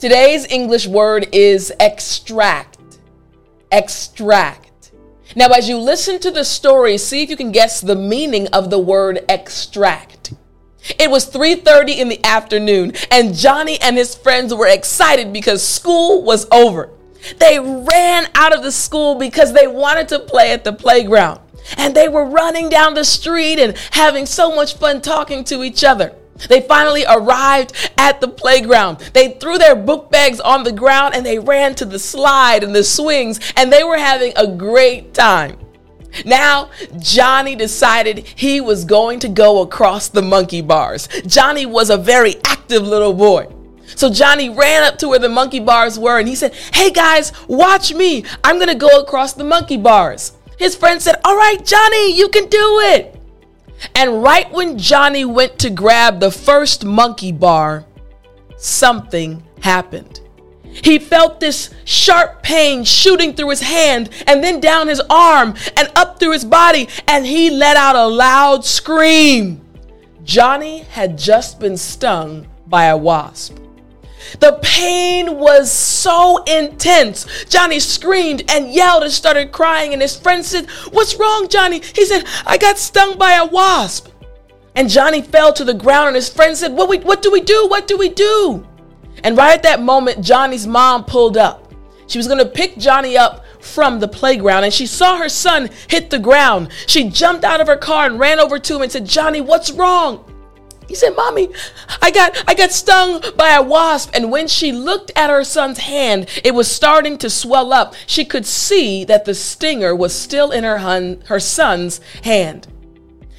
Today's English word is extract. Extract. Now, as you listen to the story, see if you can guess the meaning of the word extract. It was 3:30 in the afternoon and Johnny and his friends were excited because school was over. They ran out of the school because they wanted to play at the playground. And they were running down the street and having so much fun talking to each other. They finally arrived at the playground. They threw their book bags on the ground and they ran to the slide and the swings, and they were having a great time. Now, Johnny decided he was going to go across the monkey bars. Johnny was a very active little boy. So Johnny ran up to where the monkey bars were and he said, Hey guys, watch me. I'm going to go across the monkey bars. His friend said, All right, Johnny, you can do it. And right when Johnny went to grab the first monkey bar, something happened. He felt this sharp pain shooting through his hand and then down his arm and up through his body, and he let out a loud scream. Johnny had just been stung by a wasp. The pain was so intense. Johnny screamed and yelled and started crying, and his friend said, What's wrong, Johnny? He said, I got stung by a wasp. And Johnny fell to the ground, and his friend said, What, we, what do we do? What do we do? And right at that moment, Johnny's mom pulled up. She was going to pick Johnny up from the playground and she saw her son hit the ground. She jumped out of her car and ran over to him and said, Johnny, what's wrong? He said, "Mommy, I got I got stung by a wasp." And when she looked at her son's hand, it was starting to swell up. She could see that the stinger was still in her hun, her son's hand.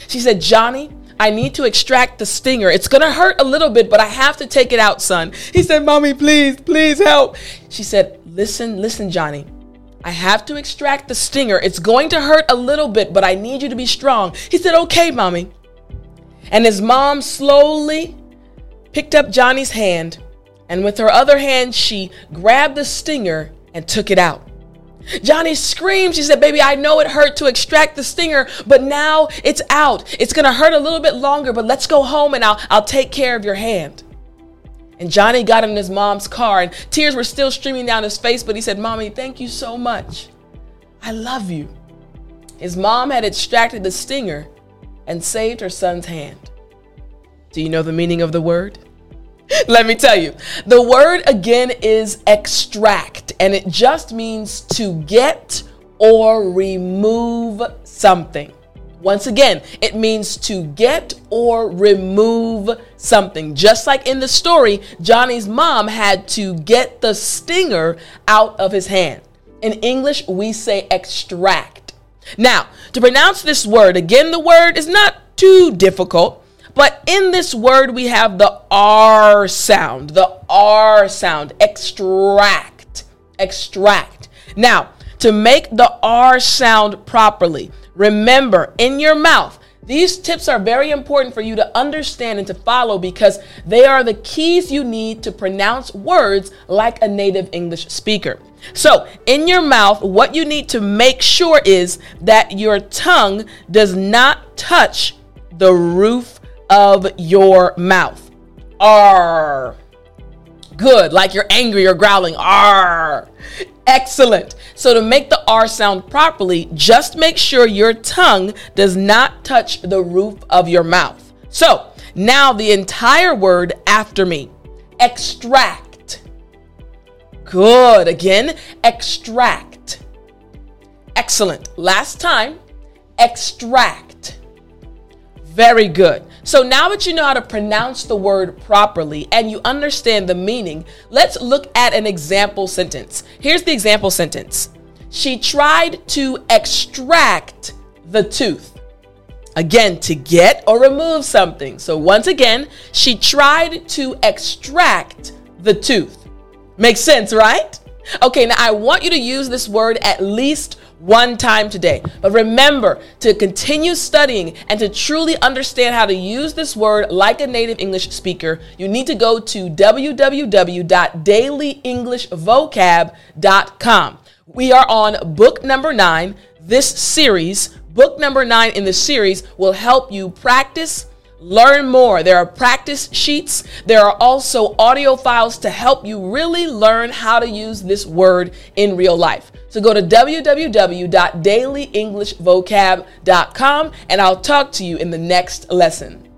She said, "Johnny, I need to extract the stinger. It's going to hurt a little bit, but I have to take it out, son." He said, "Mommy, please, please help." She said, "Listen, listen, Johnny. I have to extract the stinger. It's going to hurt a little bit, but I need you to be strong." He said, "Okay, Mommy." And his mom slowly picked up Johnny's hand, and with her other hand, she grabbed the stinger and took it out. Johnny screamed. She said, Baby, I know it hurt to extract the stinger, but now it's out. It's going to hurt a little bit longer, but let's go home and I'll, I'll take care of your hand. And Johnny got in his mom's car, and tears were still streaming down his face, but he said, Mommy, thank you so much. I love you. His mom had extracted the stinger and saved her son's hand. Do you know the meaning of the word? Let me tell you. The word again is extract, and it just means to get or remove something. Once again, it means to get or remove something. Just like in the story, Johnny's mom had to get the stinger out of his hand. In English, we say extract. Now, to pronounce this word, again, the word is not too difficult, but in this word, we have the R sound, the R sound, extract, extract. Now, to make the R sound properly, remember in your mouth, these tips are very important for you to understand and to follow because they are the keys you need to pronounce words like a native English speaker. So, in your mouth, what you need to make sure is that your tongue does not touch the roof of your mouth. R. Good, like you're angry or growling. R. Excellent. So, to make the R sound properly, just make sure your tongue does not touch the roof of your mouth. So, now the entire word after me extract. Good. Again, extract. Excellent. Last time, extract. Very good. So now that you know how to pronounce the word properly and you understand the meaning, let's look at an example sentence. Here's the example sentence She tried to extract the tooth. Again, to get or remove something. So once again, she tried to extract the tooth. Makes sense, right? Okay, now I want you to use this word at least one time today. But remember to continue studying and to truly understand how to use this word like a native English speaker, you need to go to www.dailyenglishvocab.com. We are on book number nine. This series, book number nine in the series, will help you practice learn more. There are practice sheets. There are also audio files to help you really learn how to use this word in real life. So go to www.dailyenglishvocab.com and I'll talk to you in the next lesson.